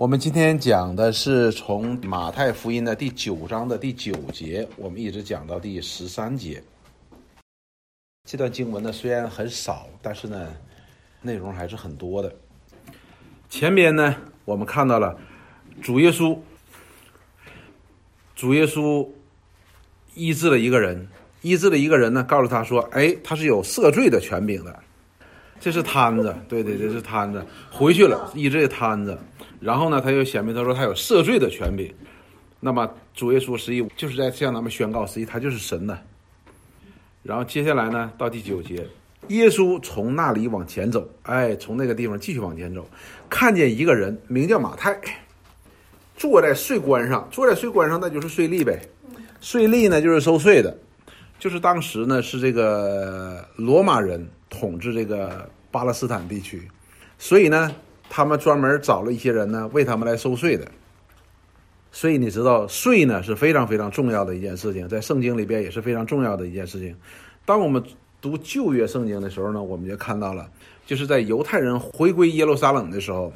我们今天讲的是从马太福音的第九章的第九节，我们一直讲到第十三节。这段经文呢虽然很少，但是呢内容还是很多的。前边呢我们看到了主耶稣，主耶稣医治了一个人，医治了一个人呢，告诉他说：“哎，他是有赦罪的权柄的。”这是摊子，对对，这是摊子。回去了，医治摊子。然后呢，他又显明他说他有赦罪的权柄。那么主耶稣实际就是在向他们宣告，实际他就是神呢。然后接下来呢，到第九节，耶稣从那里往前走，哎，从那个地方继续往前走，看见一个人名叫马太，坐在税关上，坐在税关上那就是税吏呗。税吏呢就是收税的，就是当时呢是这个罗马人。统治这个巴勒斯坦地区，所以呢，他们专门找了一些人呢，为他们来收税的。所以你知道，税呢是非常非常重要的一件事情，在圣经里边也是非常重要的一件事情。当我们读旧约圣经的时候呢，我们就看到了，就是在犹太人回归耶路撒冷的时候，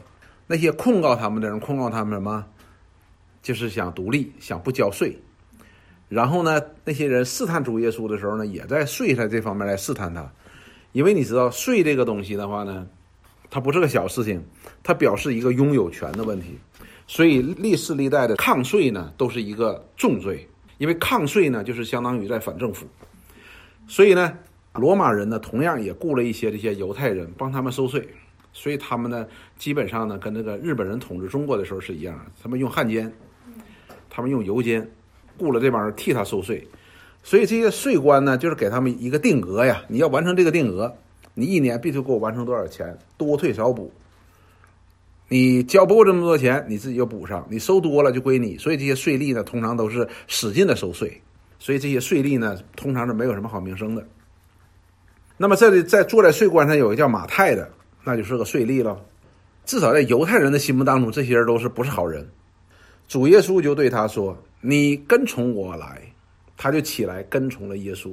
那些控告他们的人控告他们什么，就是想独立，想不交税。然后呢，那些人试探主耶稣的时候呢，也在税在这方面来试探他。因为你知道税这个东西的话呢，它不是个小事情，它表示一个拥有权的问题，所以历世历代的抗税呢都是一个重罪，因为抗税呢就是相当于在反政府，所以呢，罗马人呢同样也雇了一些这些犹太人帮他们收税，所以他们呢基本上呢跟那个日本人统治中国的时候是一样，他们用汉奸，他们用犹奸，雇了这帮人替他收税。所以这些税官呢，就是给他们一个定额呀。你要完成这个定额，你一年必须给我完成多少钱，多退少补。你交不够这么多钱，你自己就补上。你收多了就归你。所以这些税吏呢，通常都是使劲的收税。所以这些税吏呢，通常是没有什么好名声的。那么这里在坐在税官上有一个叫马太的，那就是个税吏了。至少在犹太人的心目当中，这些人都是不是好人。主耶稣就对他说：“你跟从我来。”他就起来跟从了耶稣，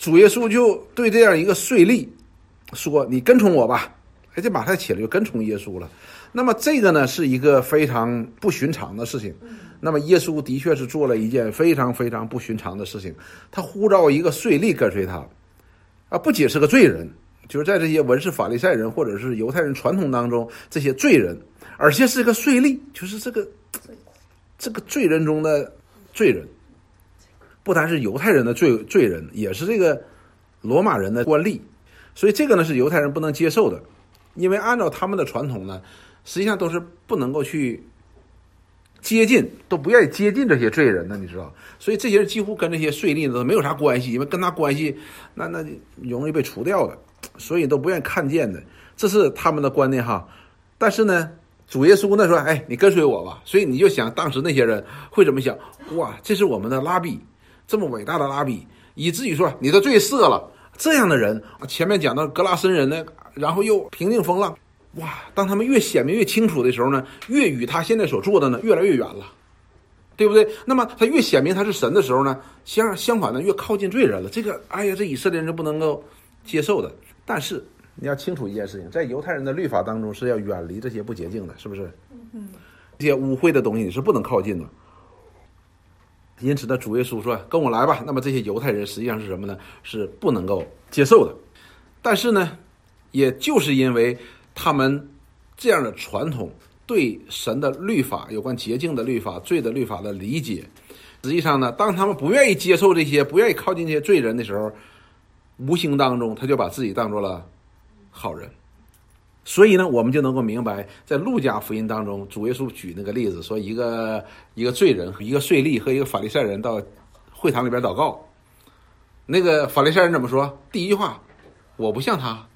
主耶稣就对这样一个税吏说：“你跟从我吧。”哎，这马太起来就跟从耶稣了。那么这个呢，是一个非常不寻常的事情。那么耶稣的确是做了一件非常非常不寻常的事情，他呼召一个税吏跟随他，啊，不仅是个罪人，就是在这些文士、法利赛人或者是犹太人传统当中这些罪人，而且是个税吏，就是这个这个罪人中的罪人。不单是犹太人的罪罪人，也是这个罗马人的官吏，所以这个呢是犹太人不能接受的，因为按照他们的传统呢，实际上都是不能够去接近，都不愿意接近这些罪人的，你知道？所以这些人几乎跟这些税吏都没有啥关系，因为跟他关系那那容易被除掉的，所以都不愿意看见的，这是他们的观念哈。但是呢，主耶稣呢说：“哎，你跟随我吧。”所以你就想当时那些人会怎么想？哇，这是我们的拉比。这么伟大的拉比，以至于说你的罪赦了，这样的人，前面讲到格拉森人呢，然后又平静风浪，哇！当他们越显明越清楚的时候呢，越与他现在所做的呢越来越远了，对不对？那么他越显明他是神的时候呢，相相反呢越靠近罪人了。这个，哎呀，这以色列人是不能够接受的。但是你要清楚一件事情，在犹太人的律法当中是要远离这些不洁净的，是不是？嗯，这些污秽的东西你是不能靠近的。因此呢，主耶稣说：“跟我来吧。”那么这些犹太人实际上是什么呢？是不能够接受的。但是呢，也就是因为他们这样的传统，对神的律法、有关洁净的律法、罪的律法的理解，实际上呢，当他们不愿意接受这些、不愿意靠近这些罪人的时候，无形当中他就把自己当做了好人。所以呢，我们就能够明白，在路加福音当中，主耶稣举那个例子，说一个一个罪人、一个税吏和一个法利赛人到会堂里边祷告。那个法利赛人怎么说？第一句话，我不像他。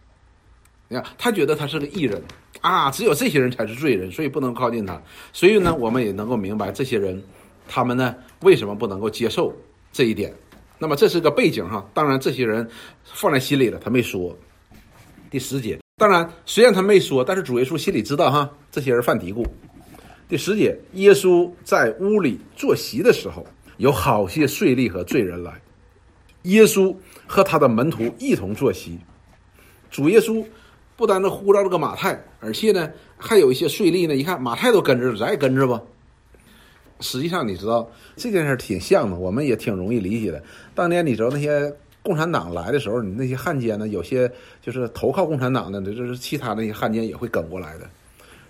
你看，他觉得他是个艺人啊，只有这些人才是罪人，所以不能靠近他。所以呢，我们也能够明白这些人，他们呢为什么不能够接受这一点。那么这是个背景哈。当然，这些人放在心里了，他没说。第十节。当然，虽然他没说，但是主耶稣心里知道哈，这些人犯嘀咕。第十节，耶稣在屋里坐席的时候，有好些税吏和罪人来，耶稣和他的门徒一同坐席。主耶稣不单是呼召这个马太，而且呢，还有一些税吏呢，一看马太都跟着，咱也跟着吧。实际上，你知道这件事挺像的，我们也挺容易理解的。当年你知道那些共产党来的时候，你那些汉奸呢，有些就是投靠共产党的，这就是其他那些汉奸也会跟过来的。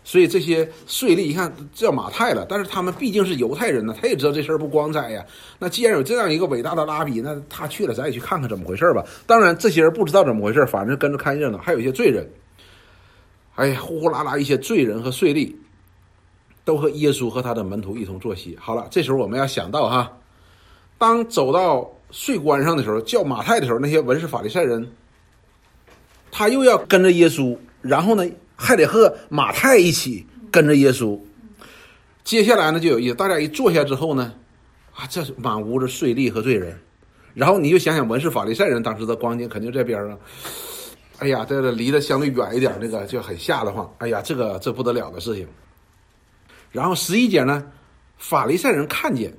所以这些税吏一看叫马太了，但是他们毕竟是犹太人呢，他也知道这事儿不光彩呀。那既然有这样一个伟大的拉比，那他去了，咱也去看看怎么回事吧。当然，这些人不知道怎么回事，反正跟着看热闹。还有一些罪人，哎呀，呼呼啦啦一些罪人和税吏，都和耶稣和他的门徒一同坐席。好了，这时候我们要想到哈，当走到税关上的时候，叫马太的时候，那些文士法利赛人，他又要跟着耶稣，然后呢？还得和马太一起跟着耶稣。接下来呢就有意思，大家一坐下之后呢，啊，这满屋子税吏和罪人，然后你就想想文士法利赛人当时的光景，肯定在边上。哎呀，这个离得相对远一点，那个就很吓得慌。哎呀，这个这不得了的事情。然后十一节呢，法利赛人看见，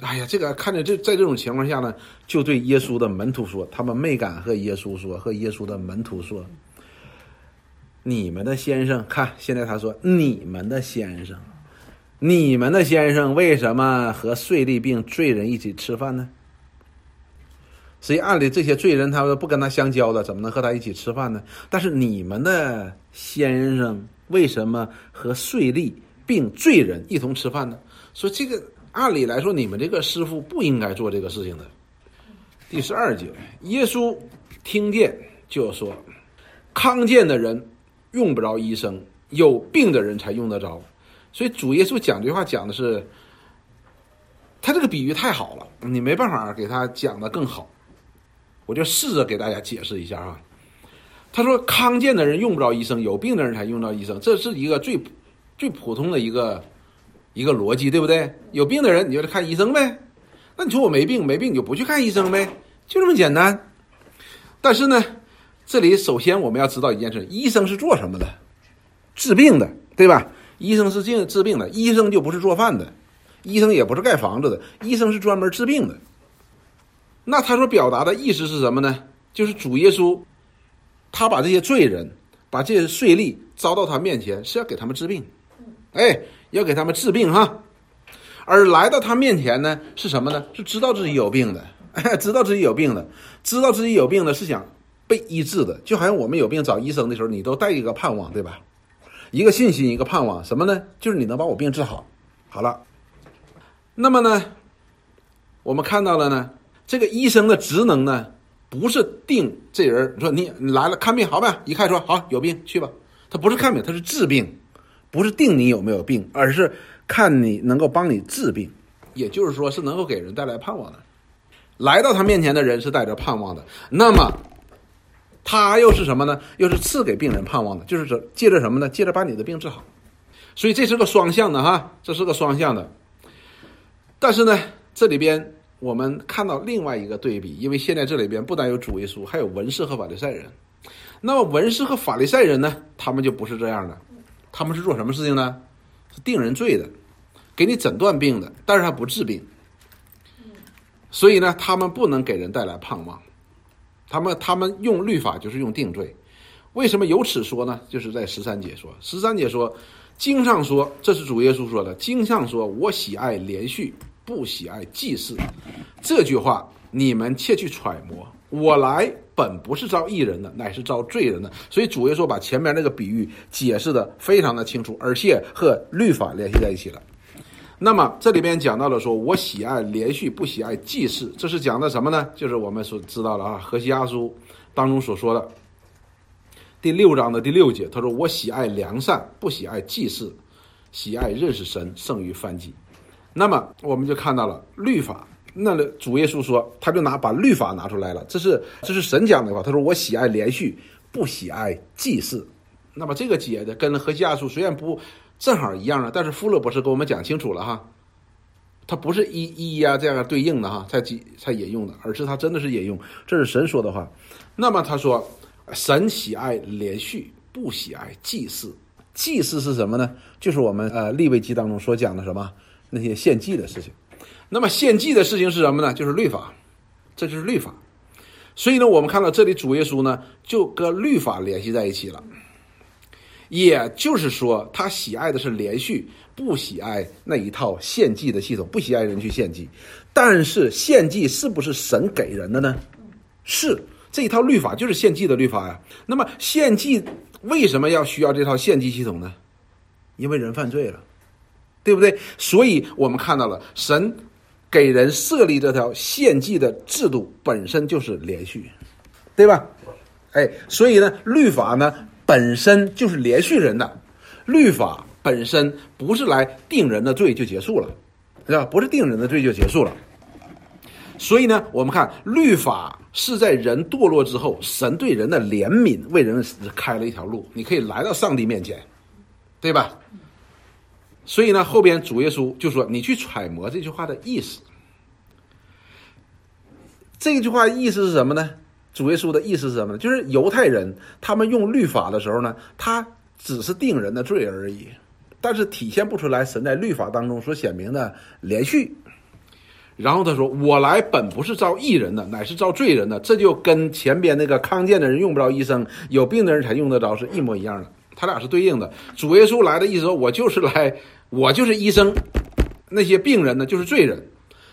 哎呀，这个看着这在这种情况下呢，就对耶稣的门徒说，他们没敢和耶稣说，和耶稣的门徒说。你们的先生，看现在他说你们的先生，你们的先生为什么和税吏并罪人一起吃饭呢？实际按理这些罪人他们不跟他相交的，怎么能和他一起吃饭呢？但是你们的先生为什么和税吏并罪人一同吃饭呢？说这个按理来说，你们这个师傅不应该做这个事情的。第十二节，耶稣听见就说：“康健的人。”用不着医生，有病的人才用得着。所以主耶稣讲这句话讲的是，他这个比喻太好了，你没办法给他讲的更好。我就试着给大家解释一下啊。他说康健的人用不着医生，有病的人才用到医生，这是一个最最普通的一个一个逻辑，对不对？有病的人你就得看医生呗。那你说我没病，没病你就不去看医生呗，就这么简单。但是呢？这里首先我们要知道一件事：医生是做什么的？治病的，对吧？医生是治治病的，医生就不是做饭的，医生也不是盖房子的，医生是专门治病的。那他所表达的意思是什么呢？就是主耶稣，他把这些罪人、把这些税吏招到他面前，是要给他们治病，哎，要给他们治病哈。而来到他面前呢，是什么呢？是知道自己有病的，知道自己有病的，知道自己有病的是想。被医治的，就好像我们有病找医生的时候，你都带一个盼望，对吧？一个信心，一个盼望，什么呢？就是你能把我病治好。好了，那么呢，我们看到了呢，这个医生的职能呢，不是定这人，你说你你来了看病好呗？一看说好有病去吧，他不是看病，他是治病，不是定你有没有病，而是看你能够帮你治病，也就是说是能够给人带来盼望的。来到他面前的人是带着盼望的，那么。他又是什么呢？又是赐给病人盼望的，就是说借着什么呢？借着把你的病治好，所以这是个双向的哈，这是个双向的。但是呢，这里边我们看到另外一个对比，因为现在这里边不但有主耶稣，还有文士和法利赛人。那么文士和法利赛人呢，他们就不是这样的，他们是做什么事情呢？是定人罪的，给你诊断病的，但是他不治病。所以呢，他们不能给人带来盼望。他们他们用律法就是用定罪，为什么有此说呢？就是在十三节说，十三节说，经上说，这是主耶稣说的。经上说，我喜爱连续，不喜爱祭祀。这句话你们切去揣摩。我来本不是招义人的，乃是招罪人的。所以主耶稣把前面那个比喻解释的非常的清楚，而且和律法联系在一起了。那么这里边讲到了，说我喜爱连续，不喜爱祭祀，这是讲的什么呢？就是我们所知道的啊，《何西阿书》当中所说的第六章的第六节，他说：“我喜爱良善，不喜爱祭祀，喜爱认识神胜于犯祭。”那么我们就看到了律法，那主耶稣说，他就拿把律法拿出来了，这是这是神讲的话，他说：“我喜爱连续，不喜爱祭祀。”那么这个解的跟《何西亚书》虽然不。正好一样了，但是富勒博士给我们讲清楚了哈，他不是一一呀这样对应的哈，才才引用的，而是他真的是引用，这是神说的话。那么他说，神喜爱连续，不喜爱祭祀。祭祀是什么呢？就是我们呃立位记当中所讲的什么那些献祭的事情。那么献祭的事情是什么呢？就是律法，这就是律法。所以呢，我们看到这里主耶稣呢就跟律法联系在一起了。也就是说，他喜爱的是连续，不喜爱那一套献祭的系统，不喜爱人去献祭。但是献祭是不是神给人的呢？是这一套律法就是献祭的律法呀。那么献祭为什么要需要这套献祭系统呢？因为人犯罪了，对不对？所以我们看到了神给人设立这条献祭的制度本身就是连续，对吧？哎，所以呢，律法呢本身就是连续人的，律法本身不是来定人的罪就结束了，对吧？不是定人的罪就结束了。所以呢，我们看律法是在人堕落之后，神对人的怜悯为人开了一条路，你可以来到上帝面前，对吧？所以呢，后边主耶稣就说：“你去揣摩这句话的意思。”这句话意思是什么呢？主耶稣的意思是什么呢？就是犹太人他们用律法的时候呢，他只是定人的罪而已，但是体现不出来神在律法当中所显明的连续。然后他说：“我来本不是招义人的，乃是招罪人的。”这就跟前边那个康健的人用不着医生，有病的人才用得着是一模一样的，他俩是对应的。主耶稣来的意思说：“我就是来，我就是医生，那些病人呢就是罪人。”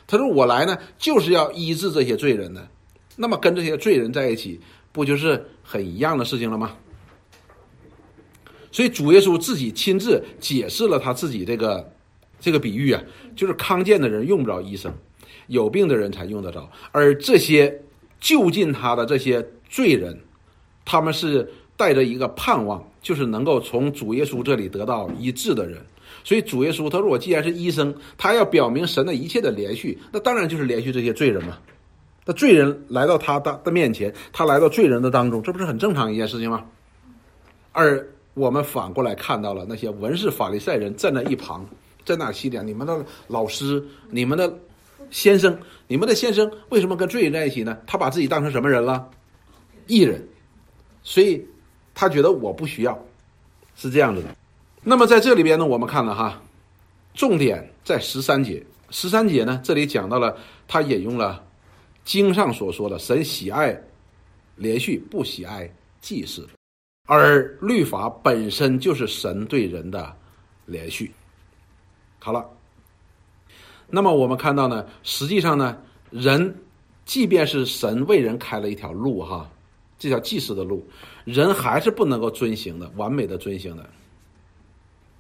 他说：“我来呢就是要医治这些罪人的。”那么跟这些罪人在一起，不就是很一样的事情了吗？所以主耶稣自己亲自解释了他自己这个这个比喻啊，就是康健的人用不着医生。有病的人才用得着，而这些就近他的这些罪人，他们是带着一个盼望，就是能够从主耶稣这里得到医治的人。所以主耶稣他说：“我既然是医生，他要表明神的一切的连续，那当然就是连续这些罪人嘛。那罪人来到他的的面前，他来到罪人的当中，这不是很正常一件事情吗？而我们反过来看到了那些文士法利赛人站在一旁，在那洗脸。你们的老师，你们的。”先生，你们的先生为什么跟罪人在一起呢？他把自己当成什么人了？艺人，所以他觉得我不需要，是这样子的。那么在这里边呢，我们看了哈，重点在十三节。十三节呢，这里讲到了，他引用了经上所说的，神喜爱连续，不喜爱祭祀，而律法本身就是神对人的连续。好了。那么我们看到呢，实际上呢，人即便是神为人开了一条路哈，这条祭祀的路，人还是不能够遵行的，完美的遵行的，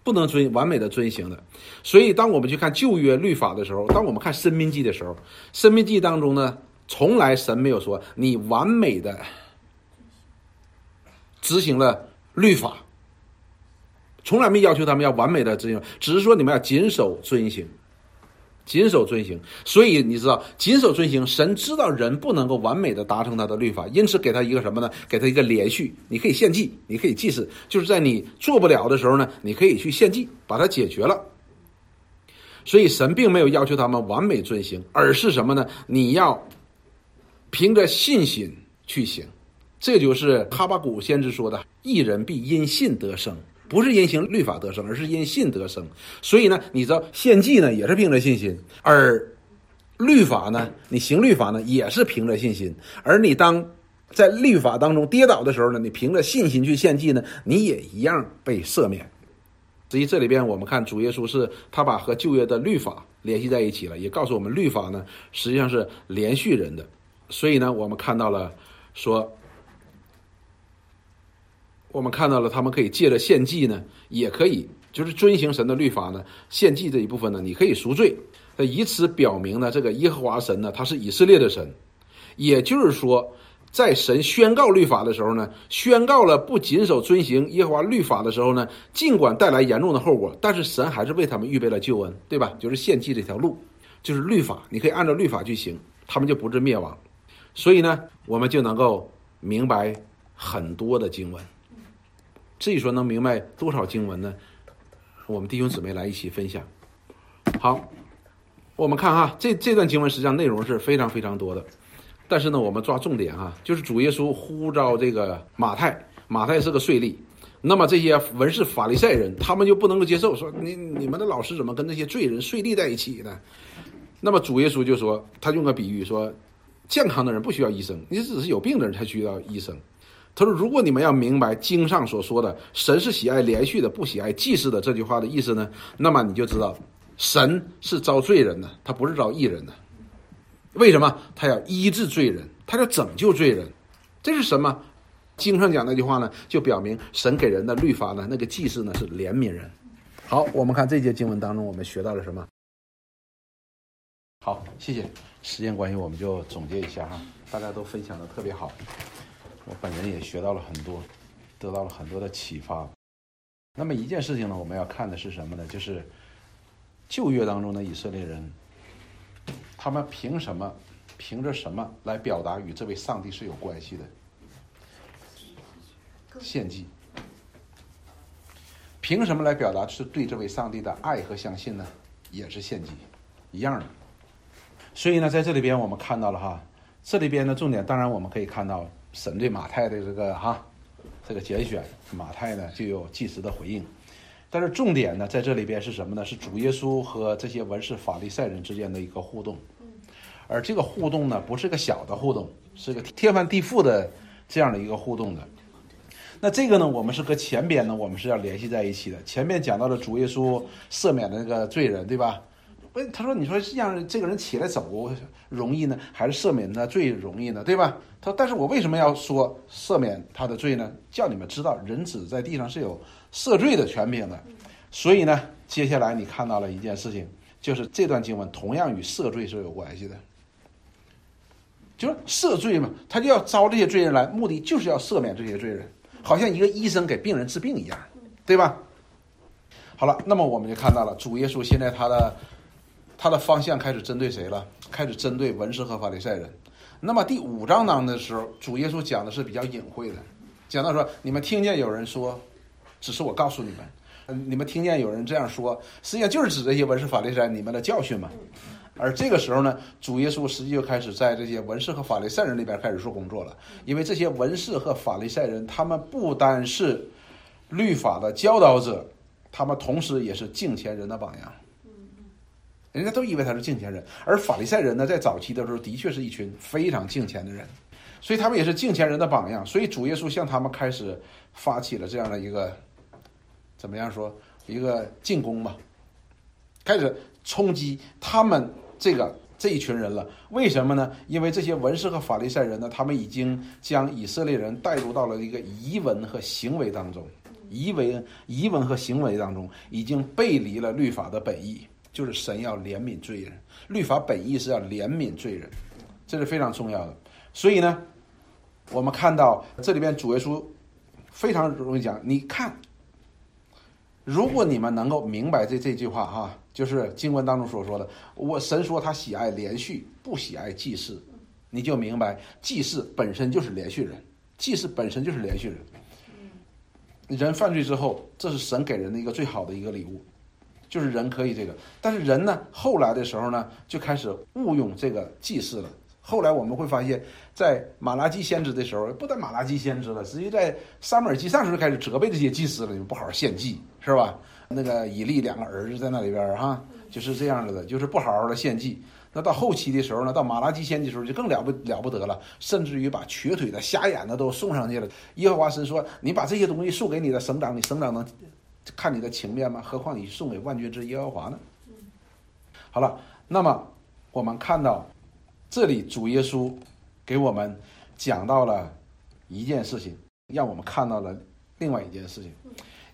不能遵完美的遵行的。所以，当我们去看旧约律法的时候，当我们看生命记的时候，生命记当中呢，从来神没有说你完美的执行了律法，从来没要求他们要完美的执行，只是说你们要谨守遵行。谨守遵行，所以你知道，谨守遵行，神知道人不能够完美的达成他的律法，因此给他一个什么呢？给他一个连续，你可以献祭，你可以祭祀，就是在你做不了的时候呢，你可以去献祭，把它解决了。所以神并没有要求他们完美遵行，而是什么呢？你要凭着信心去行，这就是哈巴谷先知说的：“一人必因信得生。”不是因行律法得生，而是因信得生。所以呢，你知道献祭呢也是凭着信心，而律法呢，你行律法呢也是凭着信心。而你当在律法当中跌倒的时候呢，你凭着信心去献祭呢，你也一样被赦免。所以这里边我们看主耶稣是他把和旧约的律法联系在一起了，也告诉我们律法呢实际上是连续人的。所以呢，我们看到了说。我们看到了，他们可以借着献祭呢，也可以就是遵行神的律法呢。献祭这一部分呢，你可以赎罪，那以此表明呢，这个耶和华神呢，他是以色列的神。也就是说，在神宣告律法的时候呢，宣告了不谨守遵行耶和华律法的时候呢，尽管带来严重的后果，但是神还是为他们预备了救恩，对吧？就是献祭这条路，就是律法，你可以按照律法去行，他们就不致灭亡。所以呢，我们就能够明白很多的经文。至于说能明白多少经文呢？我们弟兄姊妹来一起分享。好，我们看哈，这这段经文实际上内容是非常非常多的，但是呢，我们抓重点哈，就是主耶稣呼召这个马太，马太是个税吏，那么这些文士法利赛人，他们就不能够接受，说你你们的老师怎么跟那些罪人税吏在一起呢？那么主耶稣就说，他用个比喻说，健康的人不需要医生，你只是有病的人才需要医生。他说：“如果你们要明白经上所说的神是喜爱连续的，不喜爱祭祀的这句话的意思呢，那么你就知道，神是招罪人的，他不是招义人的。为什么？他要医治罪人，他要拯救罪人。这是什么？经上讲那句话呢，就表明神给人的律法呢，那个祭祀呢是怜悯人。好，我们看这节经文当中，我们学到了什么？好，谢谢。时间关系，我们就总结一下哈，大家都分享的特别好。”我本人也学到了很多，得到了很多的启发。那么一件事情呢，我们要看的是什么呢？就是旧约当中的以色列人，他们凭什么，凭着什么来表达与这位上帝是有关系的？献祭。凭什么来表达是对这位上帝的爱和相信呢？也是献祭，一样的。所以呢，在这里边我们看到了哈，这里边的重点，当然我们可以看到。神对马太的这个哈，这个拣选，马太呢就有即时的回应，但是重点呢在这里边是什么呢？是主耶稣和这些文士法利赛人之间的一个互动，而这个互动呢不是个小的互动，是个天翻地覆的这样的一个互动的。那这个呢，我们是和前边呢我们是要联系在一起的。前面讲到了主耶稣赦免的那个罪人，对吧？不，他说：“你说让这个人起来走容易呢，还是赦免他罪容易呢？对吧？”他说：“但是我为什么要说赦免他的罪呢？叫你们知道，人子在地上是有赦罪的权柄的。所以呢，接下来你看到了一件事情，就是这段经文同样与赦罪是有关系的，就是赦罪嘛，他就要招这些罪人来，目的就是要赦免这些罪人，好像一个医生给病人治病一样，对吧？好了，那么我们就看到了主耶稣现在他的。”他的方向开始针对谁了？开始针对文士和法利赛人。那么第五章当的时候，主耶稣讲的是比较隐晦的，讲到说：你们听见有人说，只是我告诉你们，你们听见有人这样说，实际上就是指这些文士法利赛人你们的教训嘛。而这个时候呢，主耶稣实际就开始在这些文士和法利赛人那边开始做工作了，因为这些文士和法利赛人，他们不单是律法的教导者，他们同时也是敬虔人的榜样。人家都以为他是敬虔人，而法利赛人呢，在早期的时候的确是一群非常敬虔的人，所以他们也是敬虔人的榜样。所以主耶稣向他们开始发起了这样的一个怎么样说一个进攻吧，开始冲击他们这个这一群人了。为什么呢？因为这些文士和法利赛人呢，他们已经将以色列人带入到了一个遗文和行为当中，遗文遗文和行为当中，已经背离了律法的本意。就是神要怜悯罪人，律法本意是要怜悯罪人，这是非常重要的。所以呢，我们看到这里边主耶稣非常容易讲，你看，如果你们能够明白这这句话哈，就是经文当中所说的，我神说他喜爱连续，不喜爱祭祀，你就明白祭祀本身就是连续人，祭祀本身就是连续人。人犯罪之后，这是神给人的一个最好的一个礼物。就是人可以这个，但是人呢，后来的时候呢，就开始误用这个祭祀了。后来我们会发现，在马拉基先知的时候，不但马拉基先知了，实际在撒母耳记上时候开始责备这些祭司了，就不好好献祭，是吧？那个以利两个儿子在那里边哈，就是这样子的，就是不好好的献祭。那到后期的时候呢，到马拉基先的时候就更了不了不得了，甚至于把瘸腿的、瞎眼的都送上去了。耶和华神说：“你把这些东西送给你的省长，你省长能。”看你的情面吗？何况你送给万军之耶和华呢？好了，那么我们看到这里主耶稣给我们讲到了一件事情，让我们看到了另外一件事情。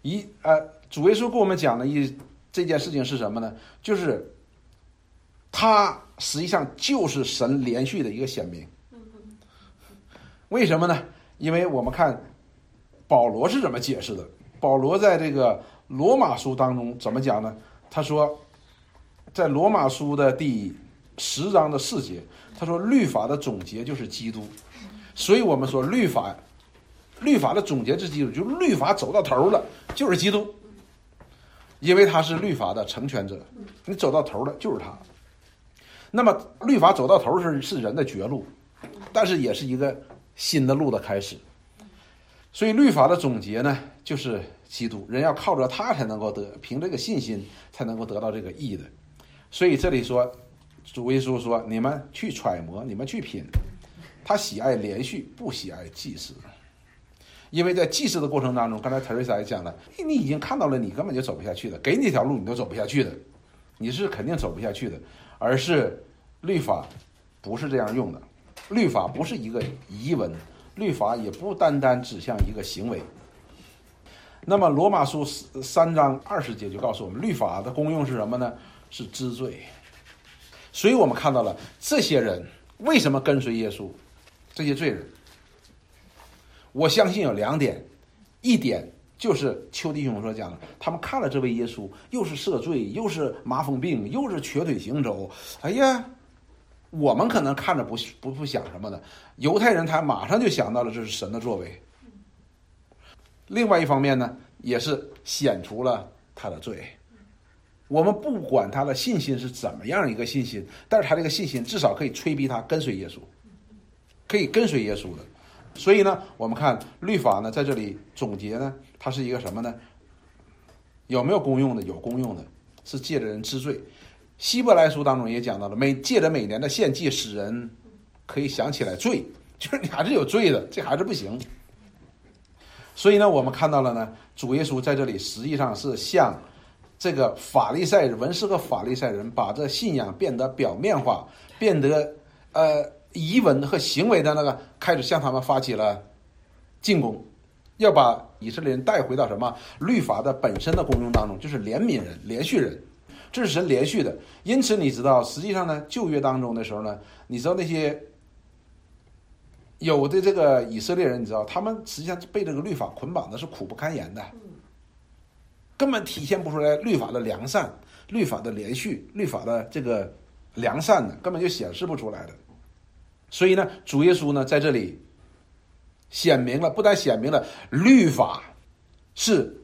一呃，主耶稣给我们讲的一这件事情是什么呢？就是他实际上就是神连续的一个显明。为什么呢？因为我们看保罗是怎么解释的。保罗在这个罗马书当中怎么讲呢？他说，在罗马书的第十章的四节，他说律法的总结就是基督，所以我们说律法，律法的总结是基督，就是律法走到头了就是基督，因为他是律法的成全者，你走到头了就是他。那么律法走到头是是人的绝路，但是也是一个新的路的开始。所以律法的总结呢，就是基督，人要靠着他才能够得，凭这个信心才能够得到这个义的。所以这里说，主耶稣说：“你们去揣摩，你们去品，他喜爱连续，不喜爱祭祀。”因为在祭祀的过程当中，刚才特瑞莎也讲了，你已经看到了，你根本就走不下去的，给你这条路你都走不下去的，你是肯定走不下去的，而是律法不是这样用的，律法不是一个遗文，律法也不单单指向一个行为。那么罗马书三章二十节就告诉我们，律法的功用是什么呢？是知罪。所以我们看到了这些人为什么跟随耶稣，这些罪人。我相信有两点，一点就是邱弟兄所讲的，他们看了这位耶稣，又是赦罪，又是麻风病，又是瘸腿行走。哎呀，我们可能看着不不不想什么的，犹太人他马上就想到了这是神的作为。另外一方面呢，也是显出了他的罪。我们不管他的信心是怎么样一个信心，但是他这个信心至少可以催逼他跟随耶稣，可以跟随耶稣的。所以呢，我们看律法呢，在这里总结呢，它是一个什么呢？有没有公用的？有公用的，是借着人知罪。希伯来书当中也讲到了，每借着每年的献祭，使人可以想起来罪，就是你还是有罪的，这还是不行。所以呢，我们看到了呢，主耶稣在这里实际上是向这个法利赛人、文士和法利赛人，把这信仰变得表面化，变得呃。遗文和行为的那个开始向他们发起了进攻，要把以色列人带回到什么律法的本身的功用当中，就是怜悯人、连续人，这是神连续的。因此，你知道，实际上呢，旧约当中的时候呢，你知道那些有的这个以色列人，你知道，他们实际上被这个律法捆绑的是苦不堪言的，根本体现不出来律法的良善、律法的连续、律法的这个良善的，根本就显示不出来的。所以呢，主耶稣呢在这里显明了，不但显明了律法是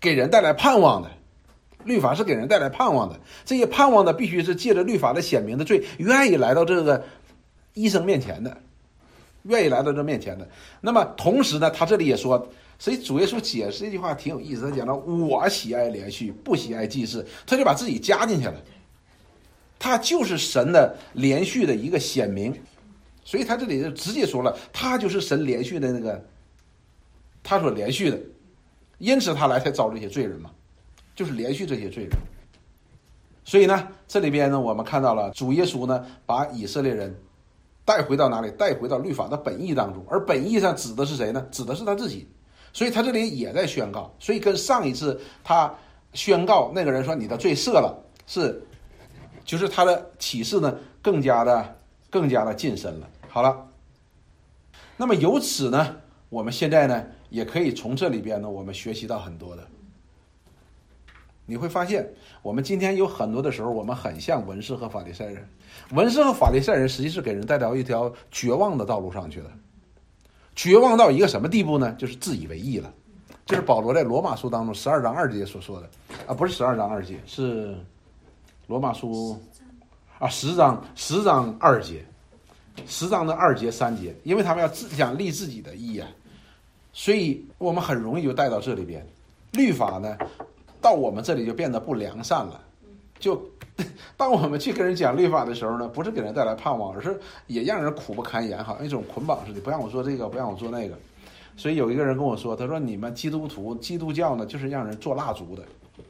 给人带来盼望的，律法是给人带来盼望的。这些盼望呢，必须是借着律法的显明的罪，愿意来到这个医生面前的，愿意来到这面前的。那么同时呢，他这里也说，所以主耶稣解释这句话挺有意思，他讲到我喜爱连续，不喜爱祭祀，他就把自己加进去了。他就是神的连续的一个显明，所以他这里就直接说了，他就是神连续的那个，他所连续的，因此他来才招这些罪人嘛，就是连续这些罪人。所以呢，这里边呢，我们看到了主耶稣呢，把以色列人带回到哪里？带回到律法的本意当中，而本意上指的是谁呢？指的是他自己。所以他这里也在宣告，所以跟上一次他宣告那个人说你的罪赦了是。就是他的启示呢，更加的、更加的近身了。好了，那么由此呢，我们现在呢，也可以从这里边呢，我们学习到很多的。你会发现，我们今天有很多的时候，我们很像文士和法利赛人。文士和法利赛人实际是给人带到一条绝望的道路上去了，绝望到一个什么地步呢？就是自以为意了。这是保罗在罗马书当中十二章二节所说的啊，不是十二章二节，是。罗马书啊，十章十章二节，十章的二节三节，因为他们要自想立自己的意啊，所以我们很容易就带到这里边。律法呢，到我们这里就变得不良善了。就 当我们去跟人讲律法的时候呢，不是给人带来盼望，而是也让人苦不堪言，好像一种捆绑似的，不让我做这个，不让我做那个。所以有一个人跟我说，他说：“你们基督徒、基督教呢，就是让人做蜡烛的。”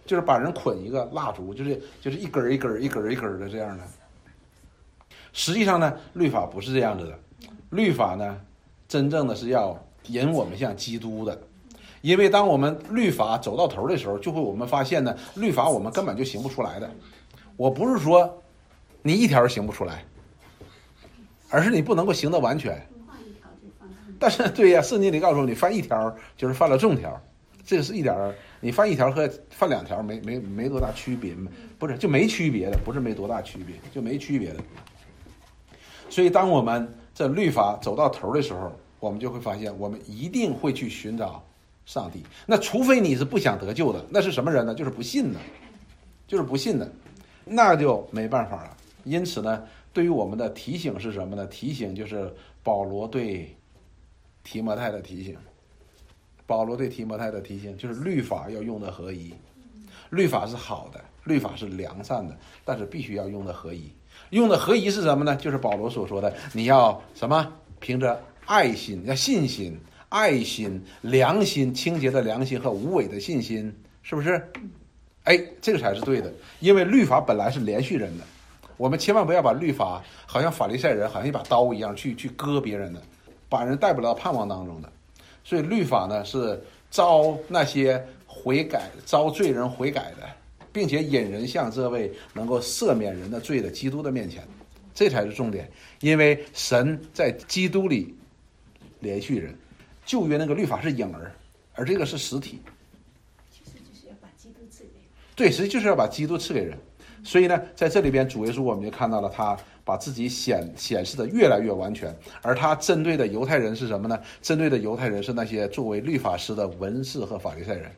就是把人捆一个蜡烛，就是就是一根儿一根儿一根儿一根儿的这样的。实际上呢，律法不是这样子的，律法呢，真正的是要引我们向基督的。因为当我们律法走到头的时候，就会我们发现呢，律法我们根本就行不出来的。我不是说你一条行不出来，而是你不能够行得完全。但是对呀，圣经里告诉你，犯一条就是犯了重条，这是一点儿。你犯一条和犯两条没没没多大区别不是就没区别的，不是没多大区别，就没区别的。所以，当我们这律法走到头的时候，我们就会发现，我们一定会去寻找上帝。那除非你是不想得救的，那是什么人呢？就是不信的，就是不信的，那就没办法了。因此呢，对于我们的提醒是什么呢？提醒就是保罗对提摩太的提醒。保罗对提摩太的提醒就是律法要用的合一，律法是好的，律法是良善的，但是必须要用的合一。用的合一是什么呢？就是保罗所说的，你要什么？凭着爱心，要信心、爱心、良心、清洁的良心和无伪的信心，是不是？哎，这个才是对的，因为律法本来是连续人的，我们千万不要把律法好像法利赛人，好像一把刀一样去去割别人的，把人带不到盼望当中的。所以律法呢是招那些悔改、招罪人悔改的，并且引人向这位能够赦免人的罪的基督的面前，这才是重点。因为神在基督里连续人，旧约那个律法是影儿，而这个是实体。其实就是要把基督赐给人。对，实际就是要把基督赐给人。所以呢，在这里边主耶稣我们就看到了他把自己显显示的越来越完全，而他针对的犹太人是什么呢？针对的犹太人是那些作为律法师的文士和法利赛人，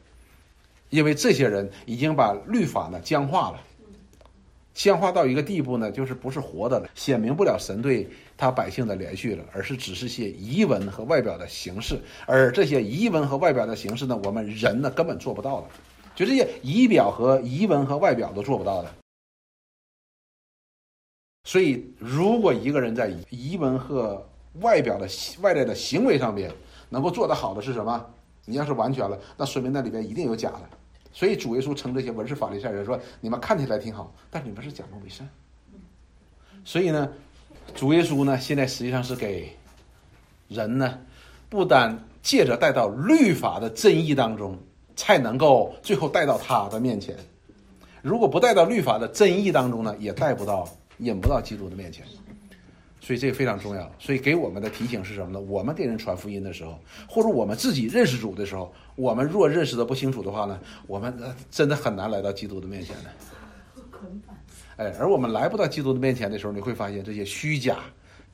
因为这些人已经把律法呢僵化了，僵化到一个地步呢，就是不是活的了，显明不了神对他百姓的连续了，而是只是些仪文和外表的形式，而这些仪文和外表的形式呢，我们人呢根本做不到的，就这些仪表和仪文和外表都做不到的。所以，如果一个人在仪文和外表的外在的行为上边能够做得好的是什么？你要是完全了，那说明那里边一定有假的。所以主耶稣称这些文士法利赛人说：“你们看起来挺好，但你们是假冒伪善。”所以呢，主耶稣呢，现在实际上是给人呢，不单借着带到律法的真意当中，才能够最后带到他的面前。如果不带到律法的真意当中呢，也带不到。引不到基督的面前，所以这个非常重要。所以给我们的提醒是什么呢？我们给人传福音的时候，或者我们自己认识主的时候，我们若认识的不清楚的话呢，我们真的很难来到基督的面前的。哎，而我们来不到基督的面前的时候，你会发现这些虚假、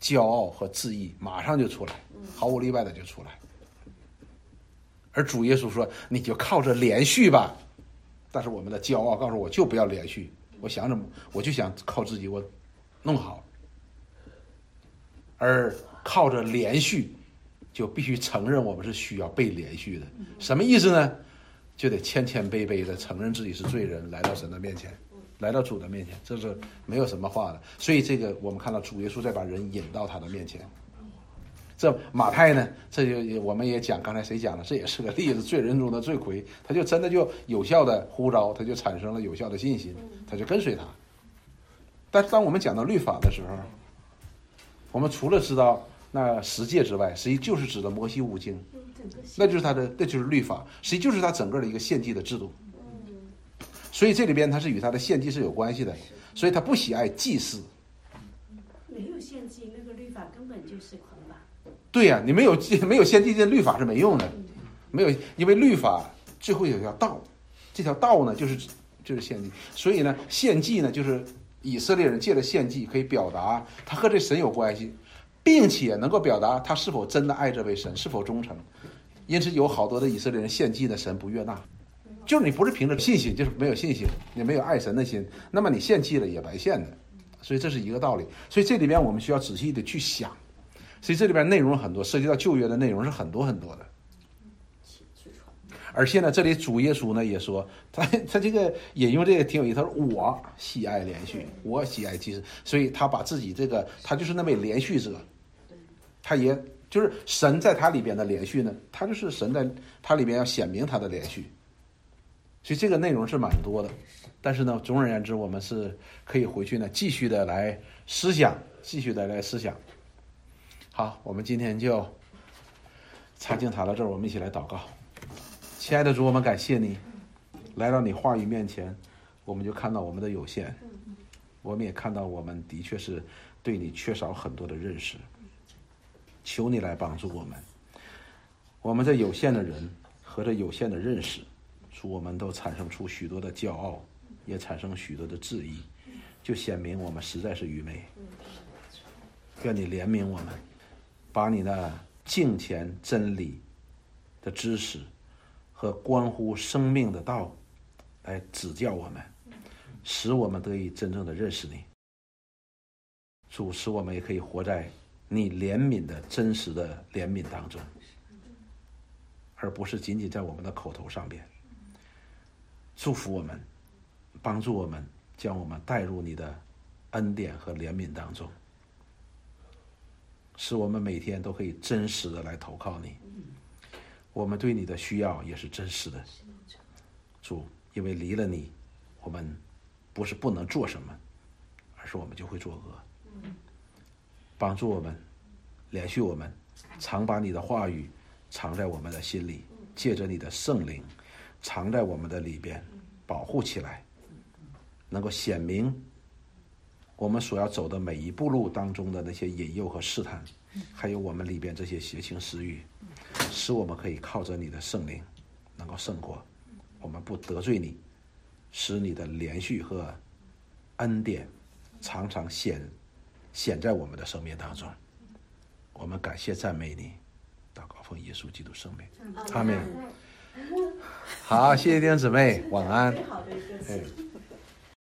骄傲和自义马上就出来，毫无例外的就出来。而主耶稣说：“你就靠着连续吧。”但是我们的骄傲告诉我就不要连续，我想怎么我就想靠自己我。弄好，而靠着连续，就必须承认我们是需要被连续的。什么意思呢？就得谦谦卑卑的承认自己是罪人，来到神的面前，来到主的面前，这是没有什么话的。所以这个我们看到主耶稣在把人引到他的面前。这马太呢，这就我们也讲，刚才谁讲了？这也是个例子，罪人中的罪魁，他就真的就有效的呼召，他就产生了有效的信心，他就跟随他。但当我们讲到律法的时候，我们除了知道那十诫之外，实际就是指的摩西五经，那就是他的，那就是律法，实际就是他整个的一个献祭的制度。所以这里边它是与他的献祭是有关系的，所以他不喜爱祭祀。没有献祭，那个律法根本就是捆绑。对呀，你没有 没有献祭，这律法是没用的。没有，因为律法最后有条道，这条道呢就是就是献祭，所以呢献祭呢就是。以色列人借着献祭，可以表达他和这神有关系，并且能够表达他是否真的爱这位神，是否忠诚。因此，有好多的以色列人献祭的神不悦纳，就是你不是凭着信心，就是没有信心，你没有爱神的心，那么你献祭了也白献的。所以这是一个道理。所以这里边我们需要仔细的去想。所以这里边内容很多，涉及到旧约的内容是很多很多的。而且呢，这里主耶稣呢也说，他他这个引用这个挺有意思。他说：“我喜爱连续，我喜爱祭祀。”所以他把自己这个，他就是那位连续者，他也就是神在他里边的连续呢，他就是神在他里边要显明他的连续。所以这个内容是蛮多的，但是呢，总而言之，我们是可以回去呢继续的来思想，继续的来思想。好，我们今天就查经谈到这儿，我们一起来祷告。亲爱的主，我们感谢你来到你话语面前，我们就看到我们的有限，我们也看到我们的确是对你缺少很多的认识。求你来帮助我们，我们这有限的人和这有限的认识，使我们都产生出许多的骄傲，也产生许多的质疑，就显明我们实在是愚昧。愿你怜悯我们，把你的敬虔真理的知识。和关乎生命的道，来指教我们，使我们得以真正的认识你。主使我们也可以活在你怜悯的真实的怜悯当中，而不是仅仅在我们的口头上边。祝福我们，帮助我们，将我们带入你的恩典和怜悯当中，使我们每天都可以真实的来投靠你。我们对你的需要也是真实的，主，因为离了你，我们不是不能做什么，而是我们就会作恶。帮助我们，连续我们，常把你的话语藏在我们的心里，借着你的圣灵藏在我们的里边，保护起来，能够显明我们所要走的每一步路当中的那些引诱和试探，还有我们里边这些邪情私欲，使我们可以靠着你的圣灵能够胜过，我们不得罪你，使你的连续和恩典常常显显在我们的生命当中。我们感谢赞美你，祷告奉耶稣基督圣名，阿门。好，谢谢弟兄姊妹，晚安。